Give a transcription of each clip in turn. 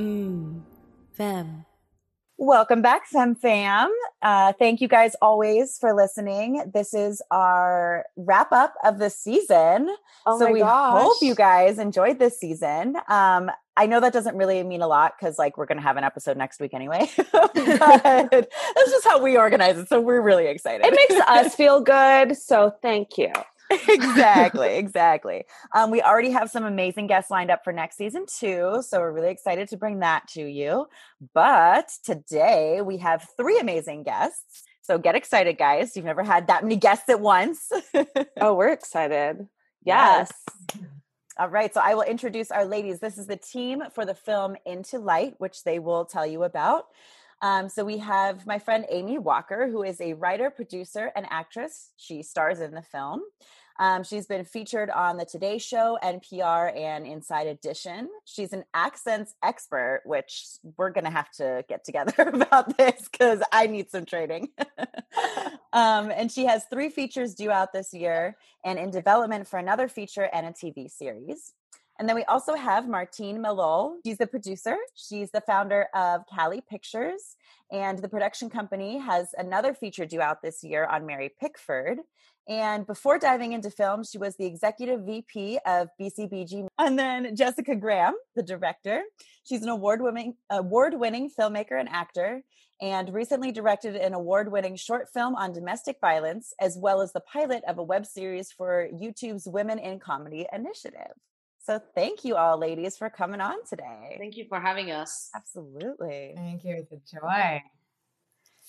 Mmm, Femme. Welcome back, Fem Fam. Uh, thank you guys always for listening. This is our wrap up of the season. Oh so we gosh. hope you guys enjoyed this season. Um, I know that doesn't really mean a lot because like we're gonna have an episode next week anyway. but that's just how we organize it. So we're really excited. It makes us feel good. So thank you. Exactly, exactly. Um, we already have some amazing guests lined up for next season too, so we're really excited to bring that to you. But today we have three amazing guests. So get excited, guys. You've never had that many guests at once. Oh, we're excited. Yes. Yes. All right, so I will introduce our ladies. This is the team for the film Into Light, which they will tell you about. Um, so we have my friend Amy Walker, who is a writer, producer, and actress. She stars in the film. Um, she's been featured on the Today Show, NPR, and Inside Edition. She's an accents expert, which we're going to have to get together about this because I need some training. um, and she has three features due out this year and in development for another feature and a TV series. And then we also have Martine Melloul. She's the producer. She's the founder of Kali Pictures. And the production company has another feature due out this year on Mary Pickford. And before diving into film, she was the executive VP of BCBG. And then Jessica Graham, the director. She's an award-winning award-winning filmmaker and actor and recently directed an award-winning short film on domestic violence as well as the pilot of a web series for YouTube's Women in Comedy initiative. So thank you all ladies for coming on today. Thank you for having us. Absolutely. Thank you. It's a joy.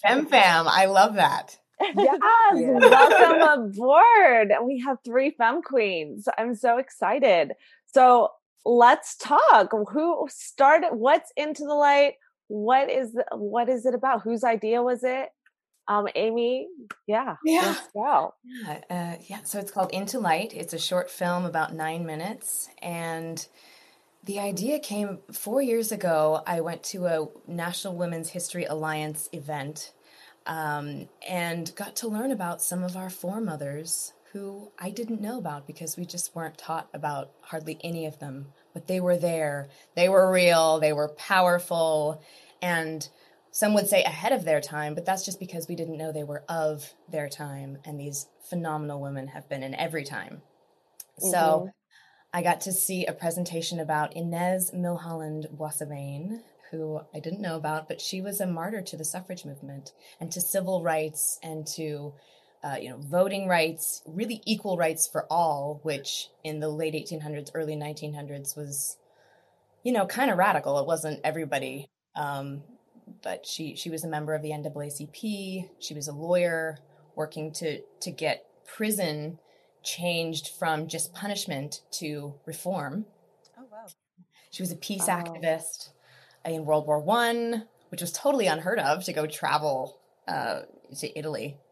Fem fam. I love that. Yes. Welcome aboard. We have three fem queens. I'm so excited. So let's talk. Who started? What's into the light? What is what is it about? Whose idea was it? Um, Amy. Yeah. Yeah. Go. Yeah, uh, yeah. So it's called Into Light. It's a short film about nine minutes, and the idea came four years ago. I went to a National Women's History Alliance event, um, and got to learn about some of our foremothers who I didn't know about because we just weren't taught about hardly any of them. But they were there. They were real. They were powerful, and some would say ahead of their time, but that's just because we didn't know they were of their time. And these phenomenal women have been in every time. So I got to see a presentation about Inez Milholland Boissevain, who I didn't know about, but she was a martyr to the suffrage movement and to civil rights and to uh, you know voting rights, really equal rights for all, which in the late 1800s, early 1900s was you know kind of radical. It wasn't everybody. Um, but she she was a member of the NAACP. She was a lawyer working to to get prison changed from just punishment to reform. Oh wow. She was a peace Oh. activist in World War One, which was totally unheard of to go travel uh, to Italy.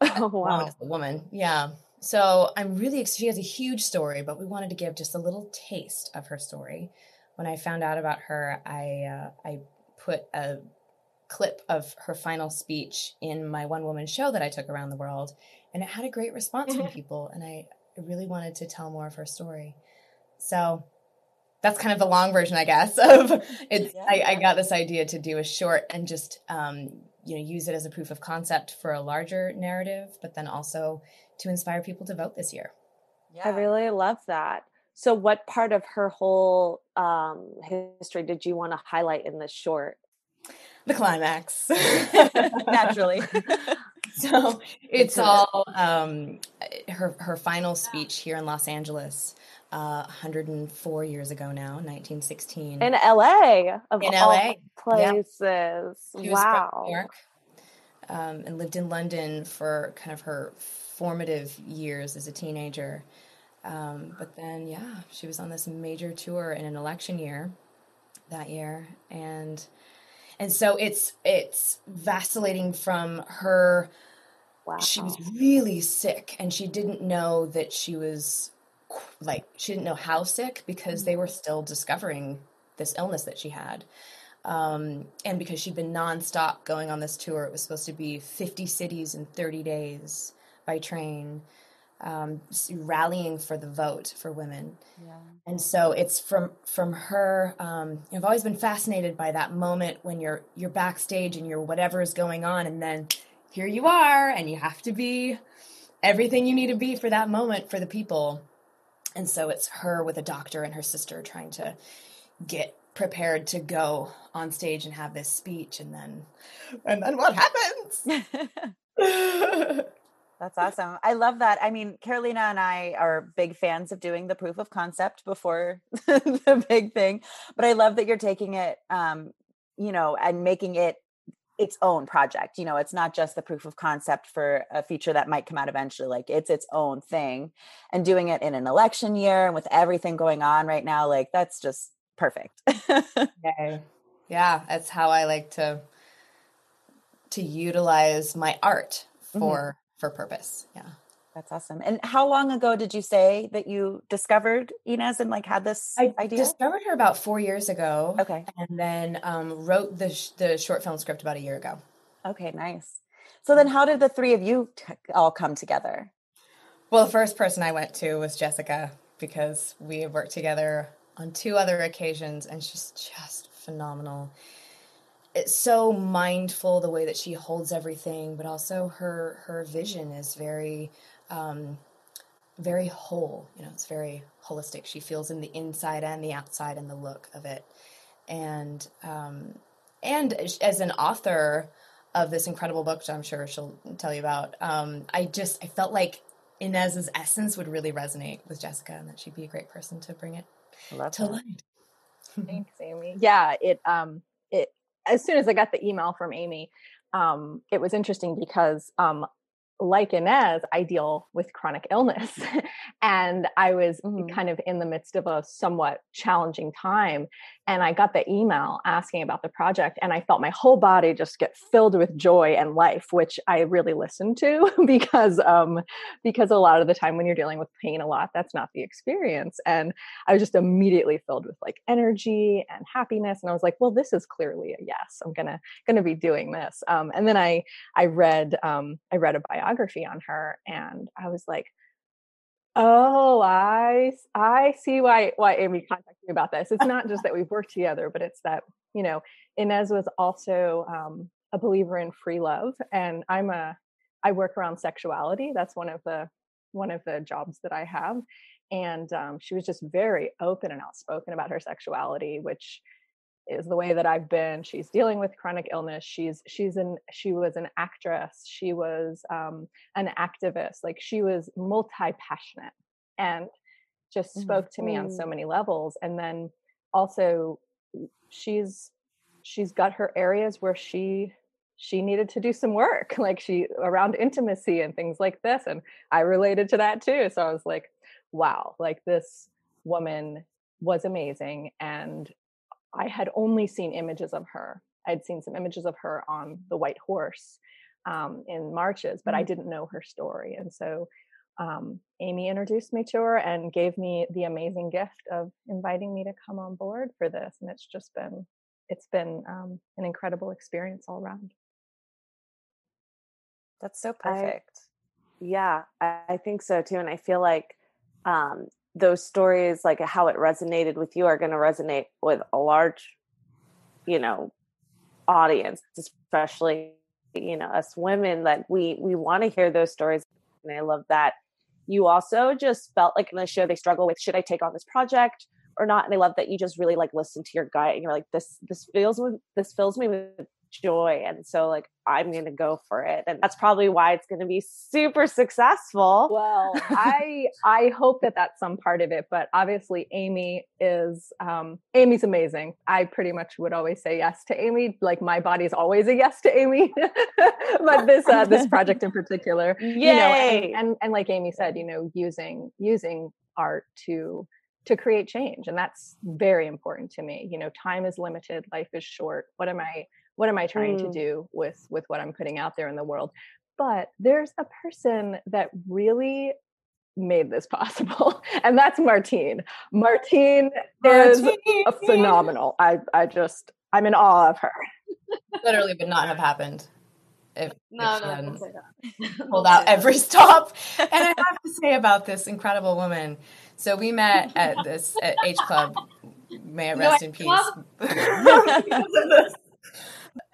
Oh wow. as a woman, yeah. So I'm really she has a huge story, but we wanted to give just a little taste of her story. When I found out about her, I uh, I put a clip of her final speech in my one woman show that I took around the world, and it had a great response from people, and I I really wanted to tell more of her story. So that's kind of the long version, I guess. Of it's, Yeah. I, I got this idea to do a short and just um, you know use it as a proof of concept for a larger narrative, but then also to inspire people to vote this year. Yeah. I really love that. So, what part of her whole um, history did you want to highlight in this short? the climax. Naturally. so it's all um, her her final speech here in Los Angeles, uh, 104 years ago now, 1916. In LA, of In all LA, places. From wow. Um, and lived in London for kind of her formative years as a teenager. Um, but then, yeah, she was on this major tour in an election year that year, and and so it's it's vacillating from her. Wow. She was really sick, and she didn't know that she was like she didn't know how sick because they were still discovering this illness that she had. Um, and because she'd been nonstop going on this tour, it was supposed to be 50 cities in 30 days by train, um, rallying for the vote for women. And so it's from from her. Um, I've always been fascinated by that moment when you're you're backstage and you're whatever is going on, and then here you are, and you have to be everything you need to be for that moment for the people. And so it's her with a doctor and her sister trying to get prepared to go on stage and have this speech, and then and then what happens? That's awesome. I love that. I mean, Carolina and I are big fans of doing the proof of concept before the big thing, but I love that you're taking it, um, you know, and making it its own project. You know, it's not just the proof of concept for a feature that might come out eventually. Like it's its own thing, and doing it in an election year and with everything going on right now, like that's just perfect. Okay. Yeah, that's how I like to to utilize my art for for purpose. Yeah. that's awesome. And how long ago did you say that you discovered Inez and like had this I idea? discovered her about four years ago. Okay. And then um, wrote the sh- the short film script about a year ago. Okay, nice. So then how did the three of you t- all come together? Well, the first person I went to was Jessica because we have worked together on two other occasions, and she's just phenomenal. It's so mindful the way that she holds everything, but also her her vision is very, um, very whole. You know, it's very holistic. She feels in the inside and the outside and the look of it, and um, and as an author of this incredible book, which I'm sure she'll tell you about, um, I just I felt like Inez's essence would really resonate with Jessica, and that she'd be a great person to bring it Love to light. Thanks, Amy. Yeah, it um it as soon as I got the email from Amy, um, it was interesting because um like Inez, I deal with chronic illness. and I was Mhm. kind of in the midst of a somewhat challenging time. And I got the email asking about the project, and I felt my whole body just get filled with joy and life, which I really listened to because um, because a lot of the time when you're dealing with pain a lot, that's not the experience. And I was just immediately filled with like energy and happiness. And I was like, well, this is clearly a yes. I'm gonna gonna be doing this. Um, and then I I read um, I read a biography on her, and I was like, oh, I I see why why Amy contacted me about this. It's not just that we've worked together, but it's that you know Inez was also um, a believer in free love, and I'm a I work around sexuality. That's one of the one of the jobs that I have. And um, she was just very open and outspoken about her sexuality, which is the way that I've been. She's dealing with chronic illness. She's she's an she was an actress. She was um, an activist. Like she was multi passionate and just Mhm. spoke to me on so many levels. And then also she's she's got her areas where she she needed to do some work like she around intimacy and things like this and i related to that too so i was like wow like this woman was amazing and i had only seen images of her i'd seen some images of her on the white horse um, in marches but i didn't know her story and so um, amy introduced me to her and gave me the amazing gift of inviting me to come on board for this and it's just been it's been um, an incredible experience all around That's so I- perfect. Yeah, I, I think so too. And I feel like um, those stories, like how it resonated with you, are going to resonate with a large, you know, audience, especially you know us women. That we we want to hear those stories, and I love that you also just felt like in the show they struggle with should I take on this project or not, and I love that you just really like listen to your gut and you're like this this feels with this fills me with joy and so like i'm going to go for it and that's probably why it's going to be super successful. Well i i hope that that's some part of it but obviously amy is um amy's amazing. I pretty much would always say yes to amy. Like my body's always a yes to amy. But this uh this project in particular Yay! you know and, and and like amy said you know using using art to to create change and that's very important to me. You know time is limited life is short. What am i what am i trying mm. to do with with what i'm putting out there in the world but there's a person that really made this possible and that's martine martine, martine. is phenomenal i i just i'm in awe of her literally would not have happened if, no, if no, hadn't pulled out every stop. and I have to say about this incredible woman. So we met at this at H Club. May it rest no, in peace.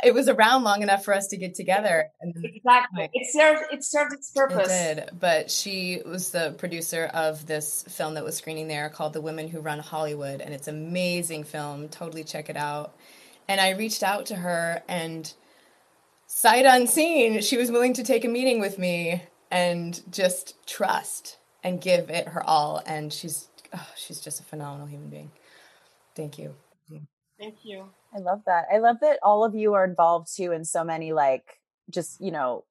It was around long enough for us to get together. And exactly. It served it served its purpose. It did. But she was the producer of this film that was screening there called The Women Who Run Hollywood. And it's an amazing film. Totally check it out. And I reached out to her and sight unseen, she was willing to take a meeting with me and just trust and give it her all. And she's oh, she's just a phenomenal human being. Thank you. Thank you. I love that. I love that all of you are involved too in so many like just, you know,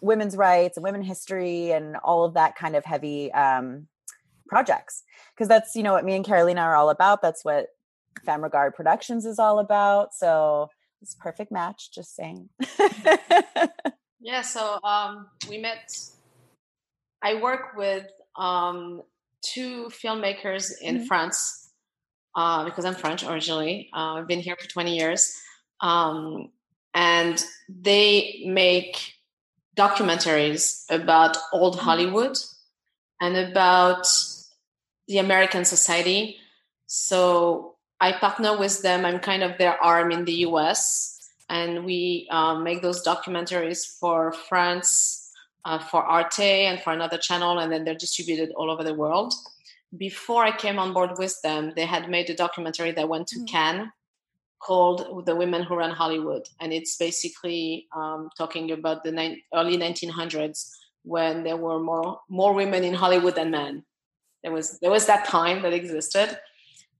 women's rights and women history and all of that kind of heavy um projects. Because that's, you know, what me and Carolina are all about. That's what Femme Regard Productions is all about. So it's perfect match, just saying. yeah, so um, we met. I work with um, two filmmakers in mm-hmm. France uh, because I'm French originally. Uh, I've been here for 20 years. Um, and they make documentaries about old mm-hmm. Hollywood and about the American society. So I partner with them. I'm kind of their arm in the US, and we um, make those documentaries for France, uh, for Arte, and for another channel, and then they're distributed all over the world. Before I came on board with them, they had made a documentary that went to mm-hmm. Cannes called "The Women Who Run Hollywood," and it's basically um, talking about the ni- early 1900s when there were more more women in Hollywood than men. There was there was that time that existed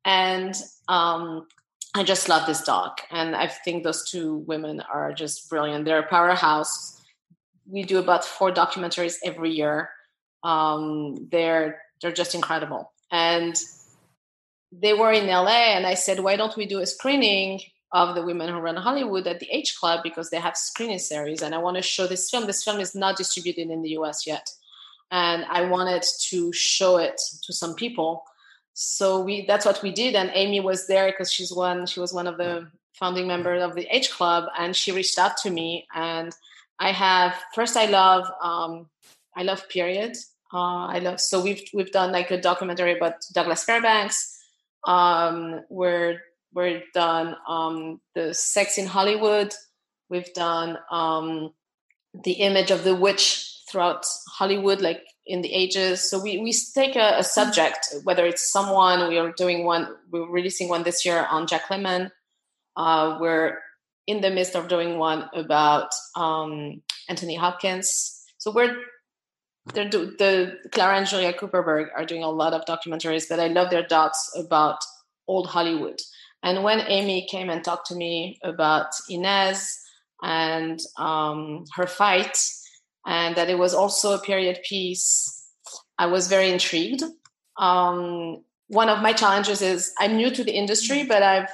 and um, I just love this doc, and I think those two women are just brilliant. They're a powerhouse. We do about four documentaries every year. Um, they're they're just incredible, and they were in LA, and I said, why don't we do a screening of the women who run Hollywood at the H Club? Because they have screening series, and I want to show this film. This film is not distributed in the US yet, and I wanted to show it to some people. So we that's what we did and amy was there because she's one she was one of the founding members of the h club and she reached out to me and i have first i love um, i love period uh, i love so we've we've done like a documentary about douglas fairbanks um, we're we're done um, the sex in hollywood we've done um, the image of the witch throughout hollywood like in the ages. So we, we take a, a, subject, whether it's someone, we are doing one, we're releasing one this year on Jack Lemmon. Uh, we're in the midst of doing one about um, Anthony Hopkins. So we're they're do, the Clara and Julia Kuperberg are doing a lot of documentaries, but I love their docs about old Hollywood. And when Amy came and talked to me about Inez and um, her fight, and that it was also a period piece. I was very intrigued. Um, one of my challenges is I'm new to the industry, but I've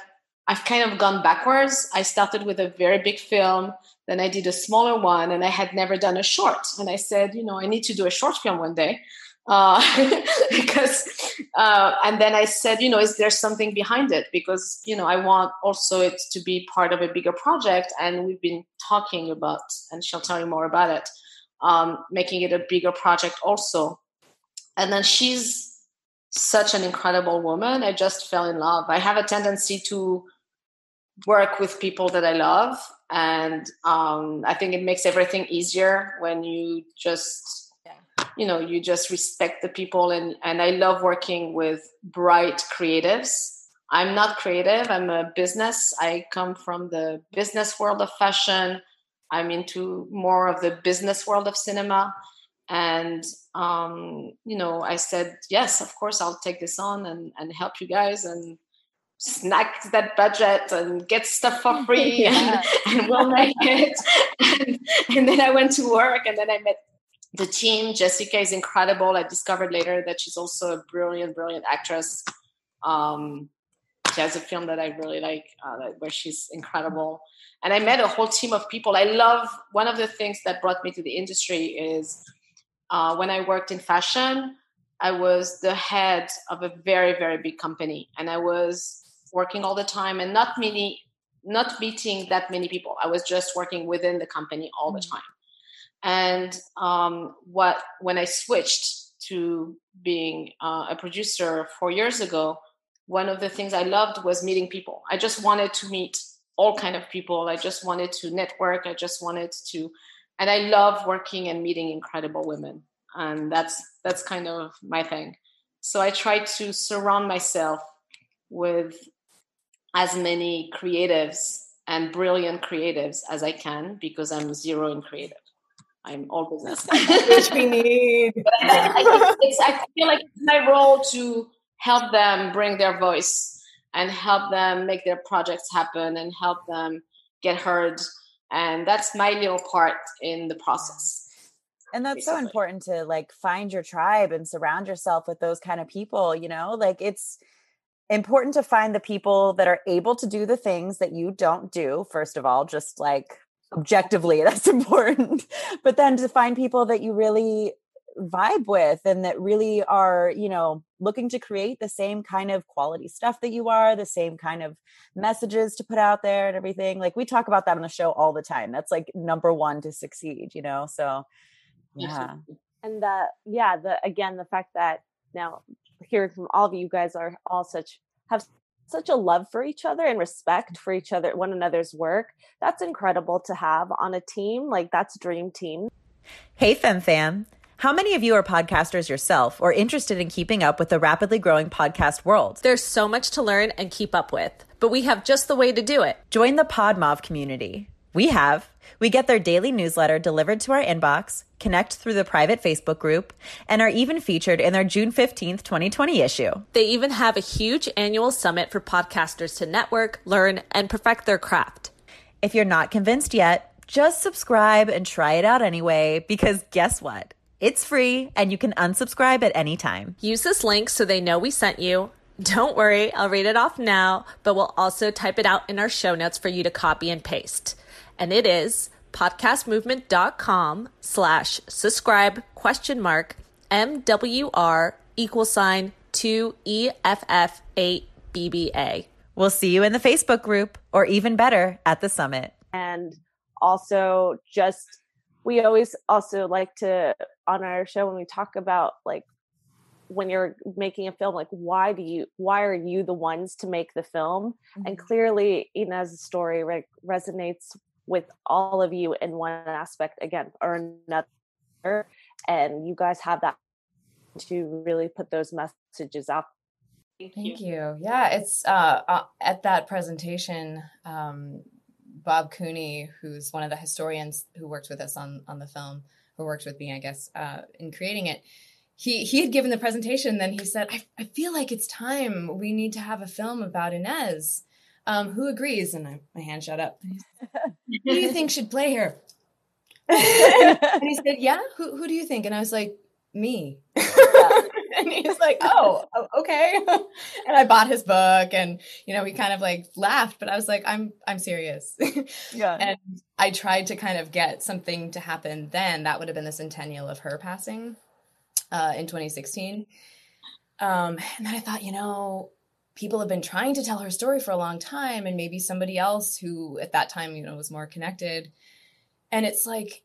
I've kind of gone backwards. I started with a very big film, then I did a smaller one, and I had never done a short. And I said, you know, I need to do a short film one day. Uh, because uh, and then I said, you know, is there something behind it? Because you know, I want also it to be part of a bigger project, and we've been talking about, and she'll tell you more about it um, making it a bigger project also. And then she's such an incredible woman. I just fell in love. I have a tendency to work with people that I love. And um, I think it makes everything easier when you just, you know, you just respect the people. And, and I love working with bright creatives. I'm not creative. I'm a business. I come from the business world of fashion. I'm into more of the business world of cinema. And, um, you know, I said, yes, of course, I'll take this on and, and help you guys and snack that budget and get stuff for free yeah. and, and, we'll make it. and, and then I went to work and then I met the team. Jessica is incredible. I discovered later that she's also a brilliant, brilliant actress. Um, she has a film that I really like uh, where she's incredible. And I met a whole team of people. I love one of the things that brought me to the industry is uh, when I worked in fashion, I was the head of a very, very big company. And I was working all the time and not many, not meeting that many people. I was just working within the company all the mm. time. And um, what when I switched to being uh, a producer four years ago, one of the things I loved was meeting people. I just wanted to meet all kind of people. I just wanted to network. I just wanted to, and I love working and meeting incredible women, and that's that's kind of my thing. So I try to surround myself with as many creatives and brilliant creatives as I can because I'm zero in creative. I'm all business. Which we need. I, I feel like it's my role to help them bring their voice and help them make their projects happen and help them get heard and that's my little part in the process and that's basically. so important to like find your tribe and surround yourself with those kind of people you know like it's important to find the people that are able to do the things that you don't do first of all just like objectively that's important but then to find people that you really vibe with and that really are you know looking to create the same kind of quality stuff that you are the same kind of messages to put out there and everything like we talk about that on the show all the time that's like number one to succeed you know so yeah. And the yeah the again the fact that now hearing from all of you guys are all such have such a love for each other and respect mm. for each other one another's work that's incredible to have on a team like that's dream team hey fem fam how many of you are podcasters yourself or interested in keeping up with the rapidly growing podcast world? There's so much to learn and keep up with, but we have just the way to do it. Join the Podmov community. We have. We get their daily newsletter delivered to our inbox, connect through the private Facebook group, and are even featured in their June 15th, 2020 issue. They even have a huge annual summit for podcasters to network, learn, and perfect their craft. If you're not convinced yet, just subscribe and try it out anyway, because guess what? It's free and you can unsubscribe at any time. Use this link so they know we sent you. Don't worry, I'll read it off now, but we'll also type it out in our show notes for you to copy and paste. And it is podcastmovement.com slash subscribe question mark MWR equal sign 2EFF8BBA. We'll see you in the Facebook group or even better at the summit. And also just we always also like to on our show when we talk about like when you're making a film like why do you why are you the ones to make the film mm-hmm. and clearly Inez's story re- resonates with all of you in one aspect again or another and you guys have that to really put those messages out thank, thank you. you. yeah it's uh, uh, at that presentation um, bob cooney who's one of the historians who worked with us on on the film who worked with me, I guess, uh, in creating it, he he had given the presentation. Then he said, I, I feel like it's time we need to have a film about Inez. Um, who agrees? And I, my hand shut up. who do you think should play here? and he said, Yeah, who, who do you think? And I was like, Me. and he's like, oh, okay. and I bought his book and, you know, we kind of like laughed, but I was like, I'm, I'm serious. yeah. And I tried to kind of get something to happen then. That would have been the centennial of her passing uh, in 2016. Um, and then I thought, you know, people have been trying to tell her story for a long time and maybe somebody else who at that time, you know, was more connected. And it's like,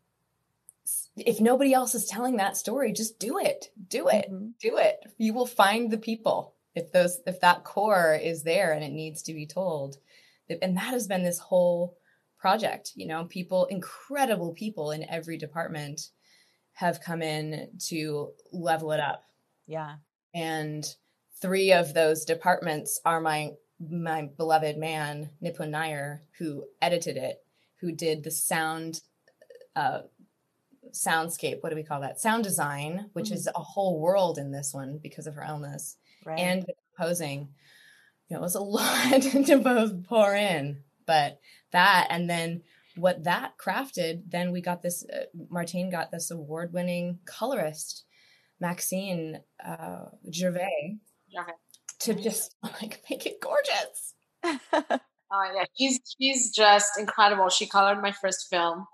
if nobody else is telling that story, just do it. Do it. Mm-hmm. Do it. You will find the people if those if that core is there and it needs to be told. And that has been this whole project, you know, people incredible people in every department have come in to level it up. Yeah. And three of those departments are my my beloved man Nipun Nair, who edited it, who did the sound uh, soundscape. What do we call that? Sound design, which mm-hmm. is a whole world in this one because of her illness, right. and the composing. It was a lot to both pour in, but that and then what that crafted, then we got this. Uh, Martine got this award-winning colorist, Maxine uh, Gervais, okay. to just like make it gorgeous. Oh yeah, she's she's just incredible. She colored my first film,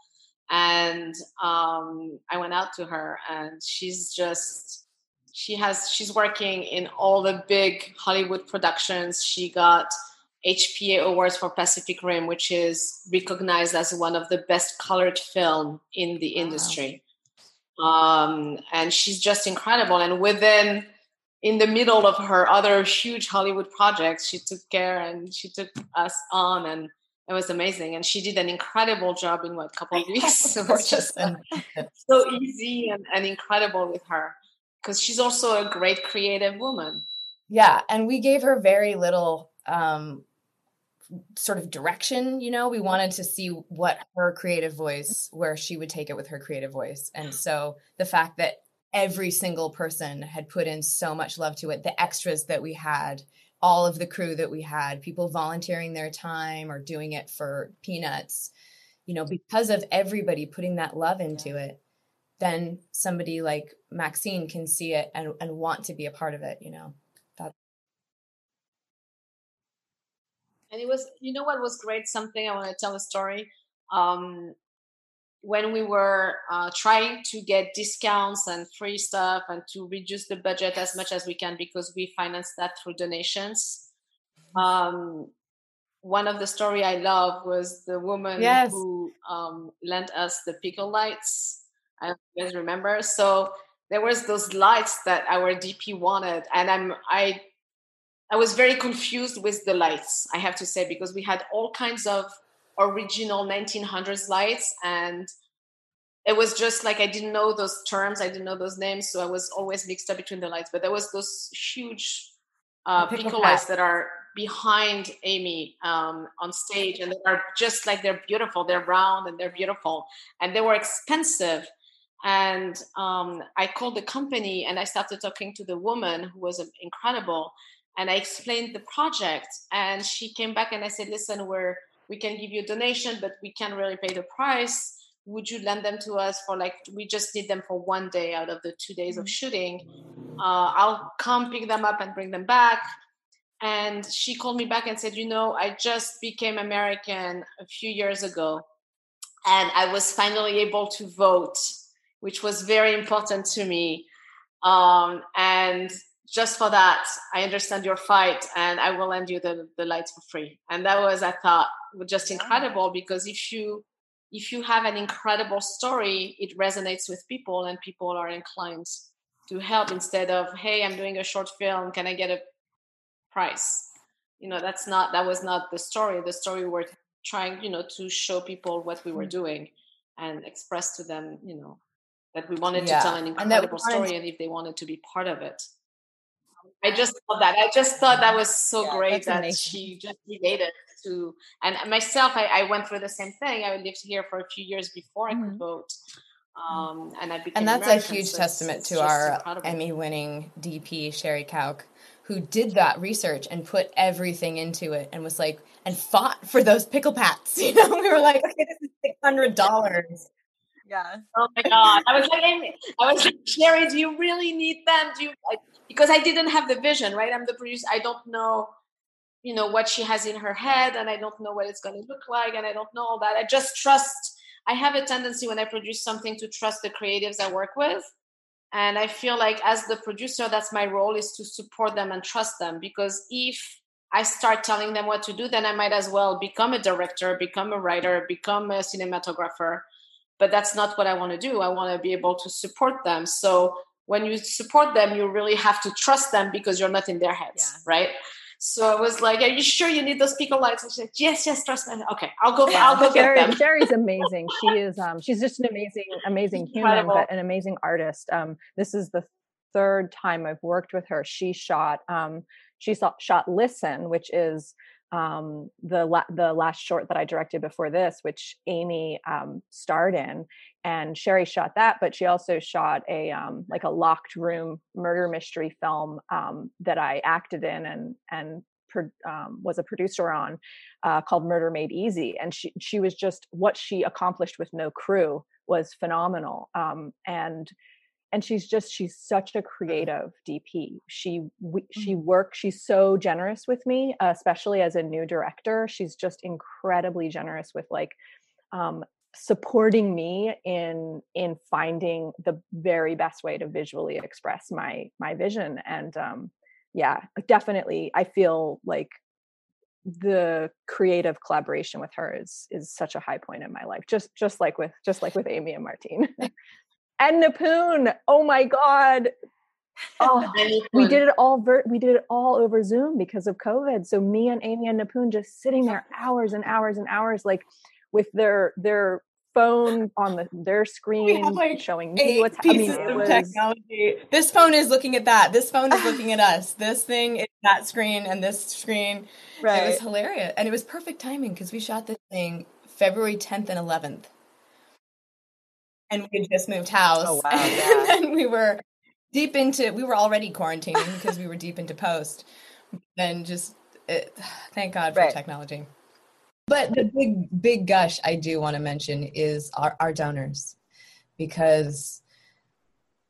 and um, I went out to her, and she's just she has she's working in all the big Hollywood productions. She got HPA awards for Pacific Rim, which is recognized as one of the best colored film in the wow. industry. Um, and she's just incredible. And within in the middle of her other huge Hollywood projects, she took care and she took us on and it was amazing. And she did an incredible job in what couple of weeks. it was just so easy and, and incredible with her because she's also a great creative woman. Yeah. And we gave her very little um, sort of direction you know we wanted to see what her creative voice where she would take it with her creative voice and so the fact that every single person had put in so much love to it. The extras that we had, all of the crew that we had, people volunteering their time or doing it for peanuts, you know, because of everybody putting that love into it, then somebody like Maxine can see it and, and want to be a part of it, you know. That and it was you know what was great something i want to tell a story um, when we were uh, trying to get discounts and free stuff and to reduce the budget as much as we can because we finance that through donations. Um, one of the story i love was the woman yes. who um, lent us the pickle lights. I guys remember. So there was those lights that our dp wanted and i'm i i was very confused with the lights i have to say because we had all kinds of original 1900s lights and it was just like i didn't know those terms i didn't know those names so i was always mixed up between the lights but there was those huge uh, pico lights that are behind amy um, on stage and they are just like they're beautiful they're round and they're beautiful and they were expensive and um, i called the company and i started talking to the woman who was incredible and i explained the project and she came back and i said listen we're we can give you a donation, but we can't really pay the price. Would you lend them to us for like, we just need them for one day out of the two days of mm-hmm. shooting. Uh, I'll come pick them up and bring them back. And she called me back and said, You know, I just became American a few years ago. And I was finally able to vote, which was very important to me. Um, and just for that, I understand your fight and I will lend you the, the lights for free. And that was, I thought, just incredible because if you if you have an incredible story, it resonates with people and people are inclined to help instead of, hey, I'm doing a short film, can I get a price? You know, that's not that was not the story. The story we're trying, you know, to show people what we were mm. doing and express to them, you know, that we wanted yeah. to tell an incredible and story and if they wanted to be part of it. I just love that. I just thought that was so yeah, great that amazing. she just related to, and myself, I, I, went through the same thing. I lived here for a few years before I could mm-hmm. vote. Um, and I became and that's American, a huge so testament it's, it's to our Emmy-winning DP Sherry Kauk, who did that research and put everything into it, and was like, and fought for those pickle pats. You know, we were like, okay, this is six hundred dollars. Yeah. Oh my god! I was like, I was like, Sherry, do you really need them? Do you like? Because I didn't have the vision, right? I'm the producer. I don't know, you know, what she has in her head, and I don't know what it's going to look like, and I don't know all that. I just trust. I have a tendency when I produce something to trust the creatives I work with, and I feel like as the producer, that's my role is to support them and trust them. Because if I start telling them what to do, then I might as well become a director, become a writer, become a cinematographer. But that's not what I want to do. I want to be able to support them. So when you support them, you really have to trust them because you're not in their heads, yeah. right? So I was like, "Are you sure you need those pickle lights?" And she said, "Yes, yes, trust me." Okay, I'll go. Yeah, I'll go Sherry, get them. Sherry's amazing. She is. Um, she's just an amazing, amazing human, but an amazing artist. Um, this is the third time I've worked with her. She shot um, she saw, shot Listen, which is um, the la- the last short that I directed before this, which Amy um, starred in, and Sherry shot that, but she also shot a um, like a locked room murder mystery film um, that I acted in and and um, was a producer on uh, called Murder Made Easy, and she she was just what she accomplished with no crew was phenomenal, um, and and she's just she's such a creative dp she we, she mm-hmm. works she's so generous with me especially as a new director. She's just incredibly generous with like um, supporting me in in finding the very best way to visually express my my vision. And um yeah definitely i feel like the creative collaboration with her is is such a high point in my life just just like with just like with amy and martine and Nipun. Oh my god. Oh, we did it all ver- we did it all over Zoom because of COVID. So me and Amy and Nipun just sitting there hours and hours and hours like with their their phone on the their screen like showing me what's happening. I mean, technology. This phone is looking at that. This phone is looking at us. This thing is that screen and this screen. Right. It was hilarious. And it was perfect timing because we shot this thing February 10th and 11th and we had just moved house. Oh, wow, yeah. and then we were deep into we were already quarantining because we were deep into post. Then just it, thank God for right. technology. But the big big gush I do want to mention is our, our donors because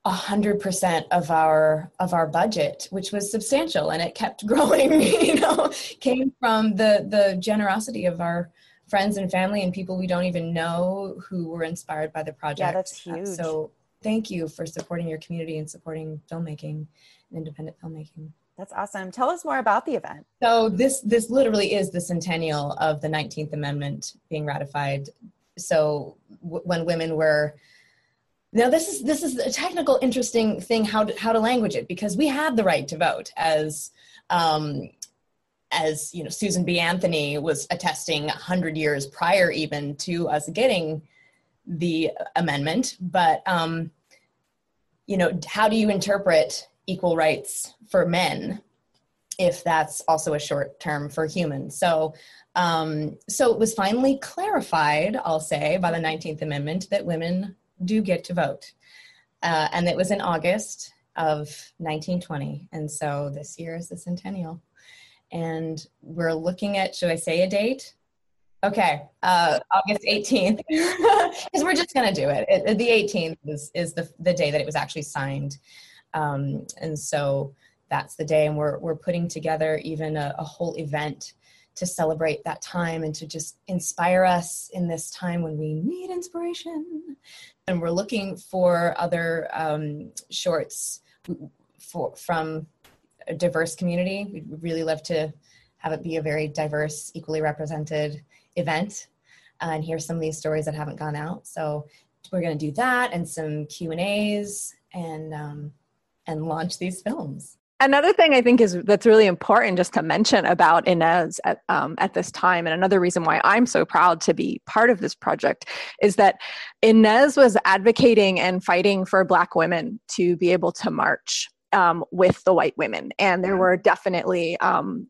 a hundred percent of our of our budget, which was substantial and it kept growing, you know, came from the the generosity of our friends and family and people we don't even know who were inspired by the project. Yeah, that's uh, huge. so thank you for supporting your community and supporting filmmaking and independent filmmaking. That's awesome. Tell us more about the event. So this this literally is the centennial of the 19th Amendment being ratified. So w- when women were now this is this is a technical interesting thing how to, how to language it because we had the right to vote as um, as you know susan b. Anthony was attesting 100 years prior even to us getting the amendment. But um you know how do you interpret equal rights for men if that's also a short term for humans? So um so it was finally clarified i'll say by the 19th amendment that women do get to vote. Uh, and it was in august of 1920 and so this year is the centennial and we're looking at should i say a date okay uh, august 18th because we're just going to do it. it. the 18th is, is the, the day that it was actually signed um, and so that's the day and we're, we're putting together even a, a whole event to celebrate that time and to just inspire us in this time when we need inspiration and we're looking for other um, shorts for, from a diverse community. We'd really love to have it be a very diverse, equally represented event uh, and hear some of these stories that haven't gone out. So we're going to do that and some Q and A's and um, and launch these films. Another thing I think is that's really important just to mention about Inez at, um, at this time, and another reason why I'm so proud to be part of this project is that Inez was advocating and fighting for Black women to be able to march um, with the white women. And there were definitely um,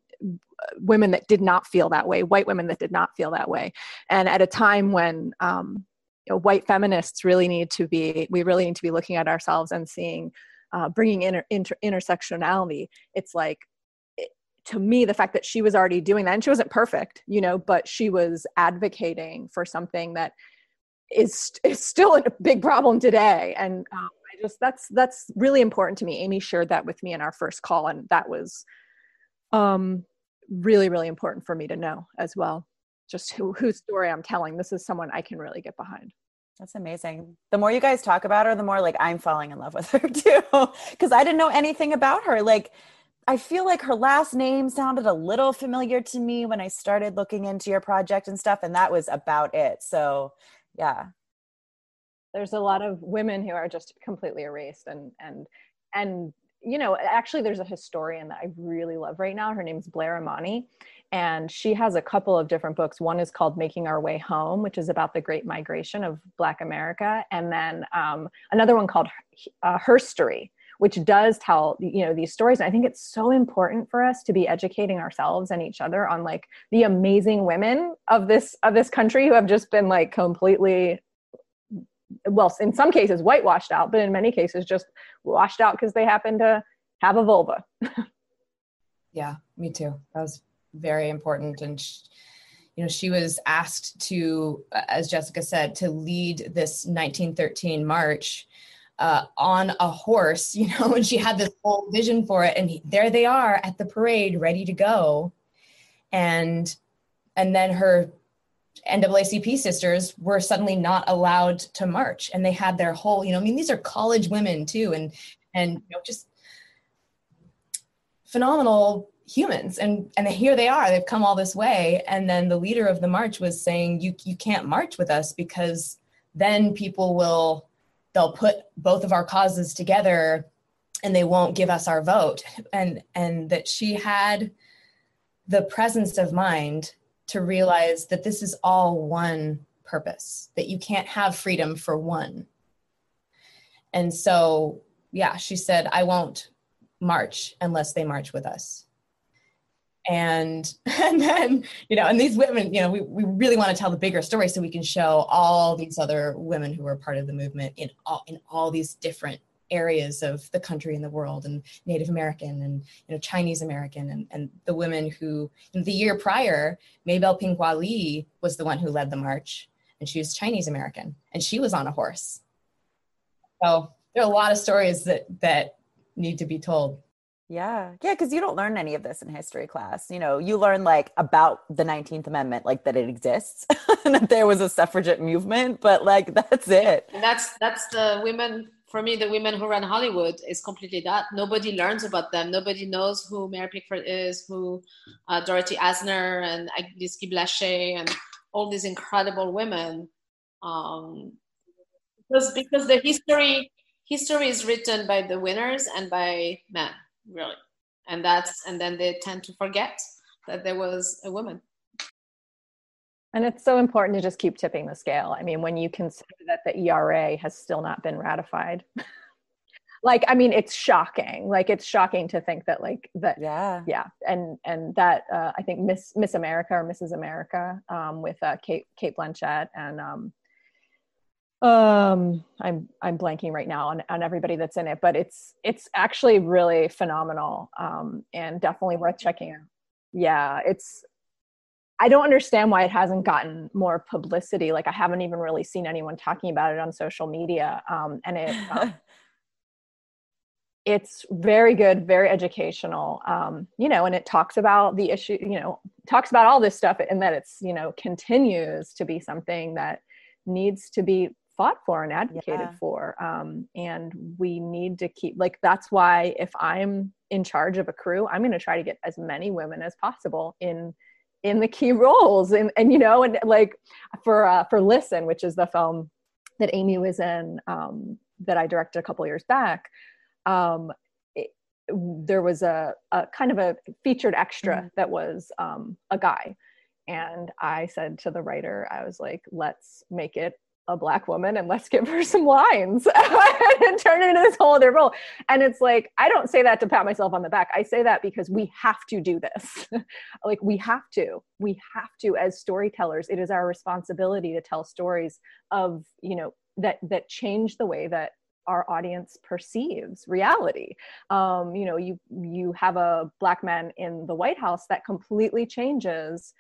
women that did not feel that way, white women that did not feel that way. And at a time when um, you know, white feminists really need to be, we really need to be looking at ourselves and seeing, uh, bringing inter, inter, intersectionality. It's like, to me, the fact that she was already doing that, and she wasn't perfect, you know, but she was advocating for something that is, is still a big problem today. And um, just that's that's really important to me amy shared that with me in our first call and that was um really really important for me to know as well just who whose story i'm telling this is someone i can really get behind that's amazing. The more you guys talk about her, the more like I'm falling in love with her too. Cause I didn't know anything about her. Like, I feel like her last name sounded a little familiar to me when I started looking into your project and stuff, and that was about it. So, yeah, there's a lot of women who are just completely erased and and and you know actually there's a historian that i really love right now. Her name's blair imani and she has a couple of different books. One is called making our way home which is about the great migration of black america. And then um, another one called uh, herstory which does tell you know these stories. And i think it's so important for us to be educating ourselves and each other on like the amazing women of this of this country who have just been like completely well in some cases whitewashed out but in many cases just washed out because they happen to have a vulva. Yeah me too. That was very important and you know she was asked to as jessica said to lead this 1913 march uh, on a horse you know and she had this whole vision for it and he, there they are at the parade ready to go. And and then her NAACP sisters were suddenly not allowed to march and they had their whole, you know, I mean, these are college women too, and and you know, just phenomenal humans. And and here they are, they've come all this way. And then the leader of the march was saying, You you can't march with us because then people will they'll put both of our causes together and they won't give us our vote. And and that she had the presence of mind to realize that this is all one purpose, that you can't have freedom for one. And so, yeah, she said, I won't march unless they march with us. And and then, you know, and these women, you know, we, we really want to tell the bigger story so we can show all these other women who were part of the movement in all in all these different areas of the country and the world and Native American and you know Chinese American and, and the women who the year prior, Mabel Ping-Hua Lee was the one who led the march and she was Chinese American and she was on a horse. So there are a lot of stories that that need to be told. Yeah. Yeah. Cause you don't learn any of this in history class. You know, you learn like about the 19th Amendment, like that it exists and that there was a suffragette movement, but like that's it. And that's that's the women for me, the women who run Hollywood is completely that. Nobody learns about them. Nobody knows who Mary Pickford is, who uh, Dorothy Arzner and Agnes Blaché and all these incredible women. Um, because because the history history is written by the winners and by men, really, and that's and then they tend to forget that there was a woman. And it's so important to just keep tipping the scale. I mean, when you consider that the ERA has still not been ratified. like i mean it's shocking like it's shocking to think that like that yeah yeah and and that uh, i think miss miss america or mrs america um, with uh, kate cate blanchett and um um i'm i'm blanking right now on, on everybody that's in it but it's it's actually really phenomenal um and definitely worth checking out yeah it's I don't understand why it hasn't gotten more publicity. Like I haven't even really seen anyone talking about it on social media. Um, and it, um, it's very good, very educational. Um, you know, and it talks about the issue. You know, talks about all this stuff, and that it's you know continues to be something that needs to be fought for and advocated yeah. for. Um, and we need to keep like that's why if I'm in charge of a crew, I'm going to try to get as many women as possible in in the key roles and and you know and like for uh, for listen which is the film that amy was in um, that i directed a couple years back um, it, there was a, a, kind of a featured extra mm-hmm. that was um, a guy and i said to the writer i was like let's make it a black woman and let's give her some lines and turn it into this whole other role. And it's like, I don't say that to pat myself on the back. I say that because we have to do this. like we have to, we have to, as storytellers, it is our responsibility to tell stories of, you know, that, that change the way that our audience perceives reality. Um, you know, you, you have a black man in the White House that completely changes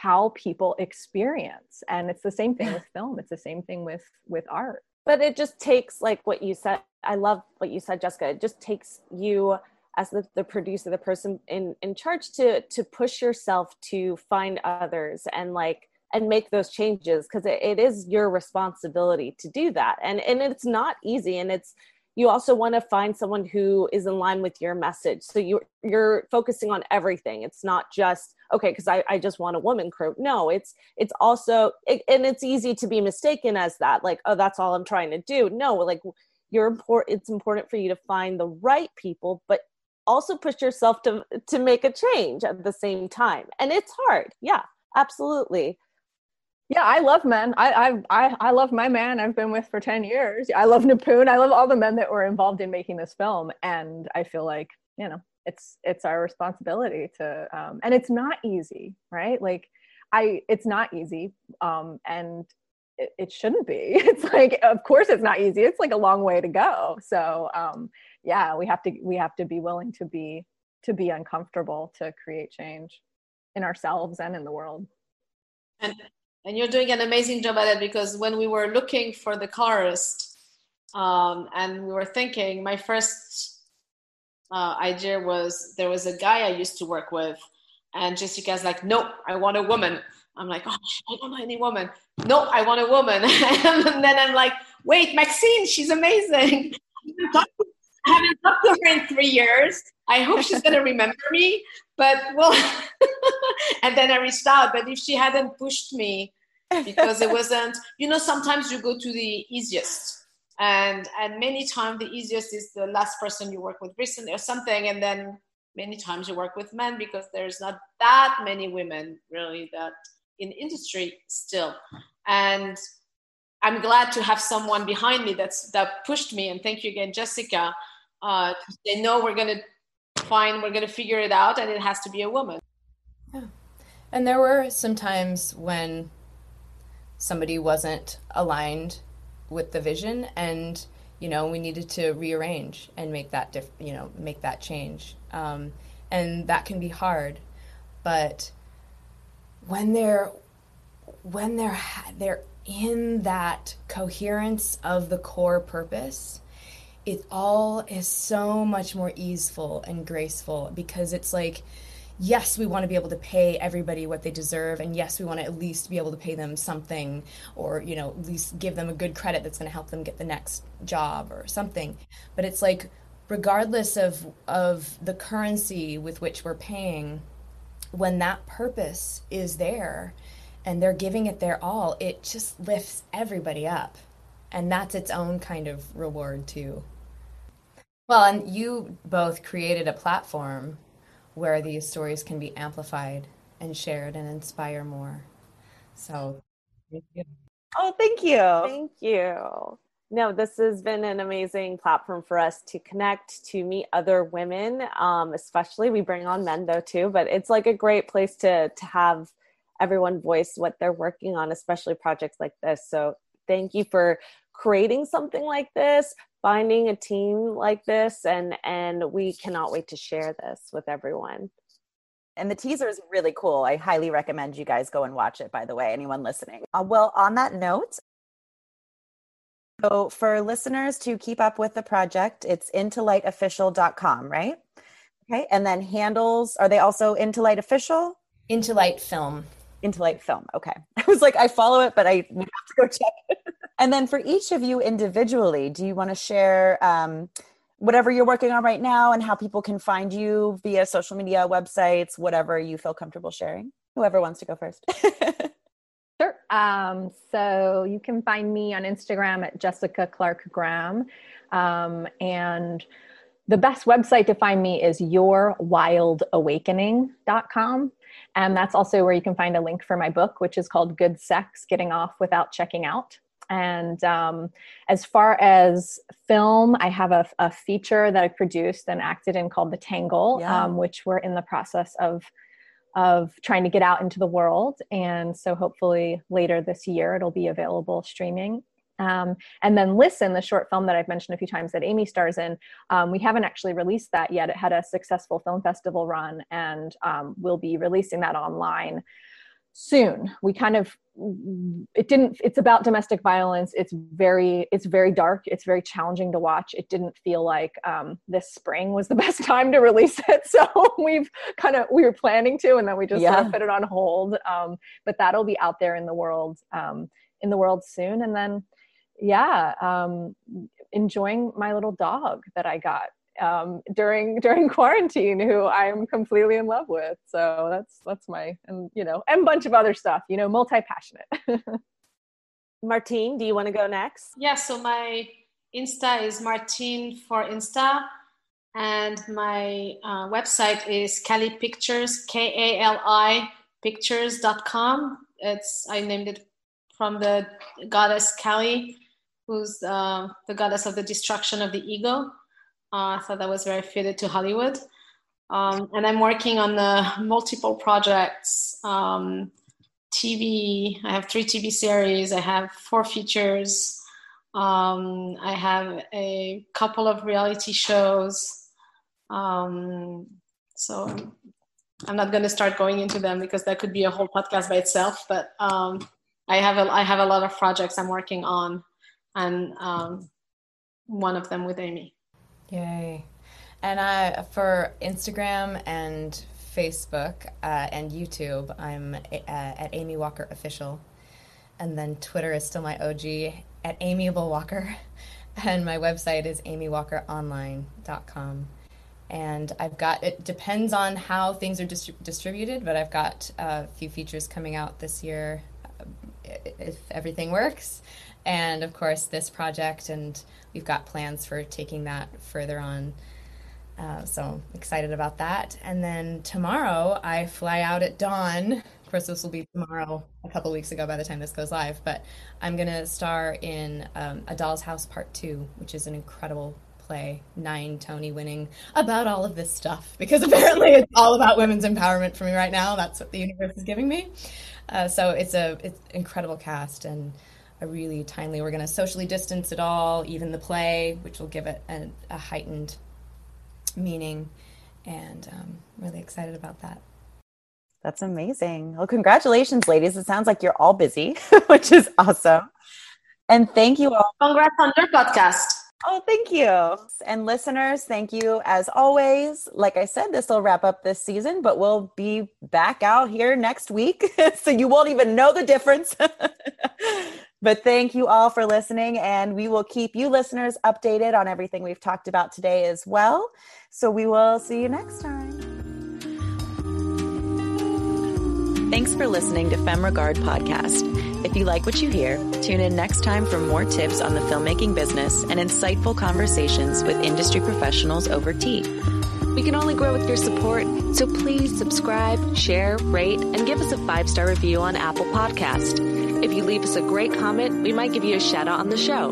how people experience. And it's the same thing with film. It's the same thing with with art. But it just takes like what you said i love what you said jessica. It just takes you as the, the producer the person in in charge to to push yourself to find others and like and make those changes because it, it is your responsibility to do that. And and it's not easy. And it's you also want to find someone who is in line with your message. So you you're focusing on everything. It's not just okay because I, I just want a woman crew no it's it's also it, and it's easy to be mistaken as that like oh that's all i'm trying to do no like you're important it's important for you to find the right people but also push yourself to to make a change at the same time and it's hard yeah absolutely Yeah, I love men. I, I I I love my man I've been with for 10 years. I love Nipun. I love all the men that were involved in making this film. And I feel like, you know, it's it's our responsibility to um and it's not easy, right? Like I it's not easy. Um and it, it shouldn't be. It's like of course it's not easy. It's like a long way to go. So um yeah, we have to we have to be willing to be to be uncomfortable to create change in ourselves and in the world. And and you're doing an amazing job at it because when we were looking for the colorist um, and we were thinking my first uh, idea was there was a guy i used to work with and jessica's like nope i want a woman i'm like oh i don't know any woman no i want a woman and then i'm like wait maxine she's amazing I haven't talked to her in three years. I hope she's going to remember me. But well, and then I reached out. But if she hadn't pushed me, because it wasn't, you know, sometimes you go to the easiest, and and many times the easiest is the last person you work with recently or something, and then many times you work with men because there's not that many women really that in industry still, and I'm glad to have someone behind me that's that pushed me. And thank you again, Jessica, uh, say no, we're gonna find, we're gonna figure it out, and it has to be a woman. Yeah. And there were some times when somebody wasn't aligned with the vision, and you know we needed to rearrange and make that diff- you know make that change, um, and that can be hard, but when they're when they're they're in that coherence of the core purpose, it all is so much more easeful and graceful because it's like, yes, we want to be able to pay everybody what they deserve, and yes, we want to at least be able to pay them something, or you know, at least give them a good credit that's going to help them get the next job or something. But it's like, regardless of of the currency with which we're paying, when that purpose is there and they're giving it their all, it just lifts everybody up. And that's its own kind of reward, too. Well, and you both created a platform where these stories can be amplified and shared and inspire more. So, thank you. Oh, thank you. Thank you. No, this has been an amazing platform for us to connect, to meet other women. Um, especially, we bring on men though too, but it's like a great place to to have everyone voice what they're working on, especially projects like this. So thank you for creating something like this, finding a team like this, and and we cannot wait to share this with everyone. And the teaser is really cool. I highly recommend you guys go and watch it, by the way, anyone listening. Uh, well, on that note, so for listeners to keep up with the project, it's intolightofficial.com, right? Okay. And then handles, are they also Into Light Official? Into Light Film. Into Light Film. Okay. I was like, I follow it, but I have to go check and then for each of you individually, do you want to share um, whatever you're working on right now and how people can find you via social media, websites, whatever you feel comfortable sharing? Whoever wants to go first. Sure. Um, so you can find me on Instagram at Jessica Clark Graham. Um, and the best website to find me is yourwildawakening.com. And that's also where you can find a link for my book, which is called Good Sex Getting Off Without Checking Out. And um, as far as film, I have a, a, feature that I produced and acted in called The Tangle, yeah. um, which we're in the process of of trying to get out into the world. And so hopefully later this year it'll be available streaming. Um, and then Listen, the short film that I've mentioned a few times that Amy stars in, um, we haven't actually released that yet. It had a successful film festival run, and um, we'll be releasing that online soon. We kind of it didn't it's about domestic violence it's very it's very dark it's very challenging to watch it didn't feel like um, this spring was the best time to release it so we've kind of we were planning to and then we just yeah. sort of put it on hold um, but that'll be out there in the world um, in the world soon and then yeah, um, enjoying my little dog that I got um, during during quarantine, who I'm completely in love with. So that's that's my and you know and bunch of other stuff. You know, multi passionate. Martine, do you want to go next? Yeah. So my Insta is Martine for Insta, and my uh, website is Kali Pictures, K A L I Pictures.com. It's I named it from the goddess Kali, who's uh, the goddess of the destruction of the ego. Uh, I thought that was very fitted to Hollywood. Um, and I'm working on multiple projects, um, TV. I have three TV series. I have four features. Um, I have a couple of reality shows. Um, so I'm not going to start going into them because that could be a whole podcast by itself. But um, I have a I have a lot of projects I'm working on, and um, one of them with Amy. Yay! And I for Instagram and Facebook uh, and YouTube, I'm uh, at Amy Walker Official, and then Twitter is still my OG at Amiable Walker, and my website is amywalkeronline.com. And I've got it depends on how things are distri- distributed, but I've got a few features coming out this year uh, if everything works. And of course, this project, and we've got plans for taking that further on. Uh, so excited about that. And then tomorrow I fly out at dawn. Of course, this will be tomorrow, a couple weeks ago by the time this goes live. But I'm going to star in um, A Doll's House Part 2, which is an incredible play, nine Tony winning, about all of this stuff. Because apparently it's all about women's empowerment for me right now. That's what the universe is giving me. Uh, so it's a it's incredible cast and really timely. We're going to socially distance it all, even the play, which will give it a, a heightened meaning. And um, really excited about that. That's amazing. Well, congratulations, ladies. It sounds like you're all busy, which is awesome. And thank you all. Congrats on your podcast. Oh, thank you. And listeners, thank you as always. Like I said, this will wrap up this season, but we'll be back out here next week. so you won't even know the difference. but thank you all for listening. And we will keep you listeners updated on everything we've talked about today as well. So we will see you next time. Thanks for listening to Femme Regard Podcast. If you like what you hear, tune in next time for more tips on the filmmaking business and insightful conversations with industry professionals over tea. We can only grow with your support, so please subscribe, share, rate, and give us a five star review on Apple Podcast. If you leave us a great comment, we might give you a shout out on the show.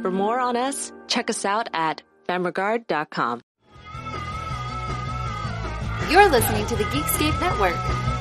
For more on us, check us out at femregard.com. You're listening to the Geekscape Network.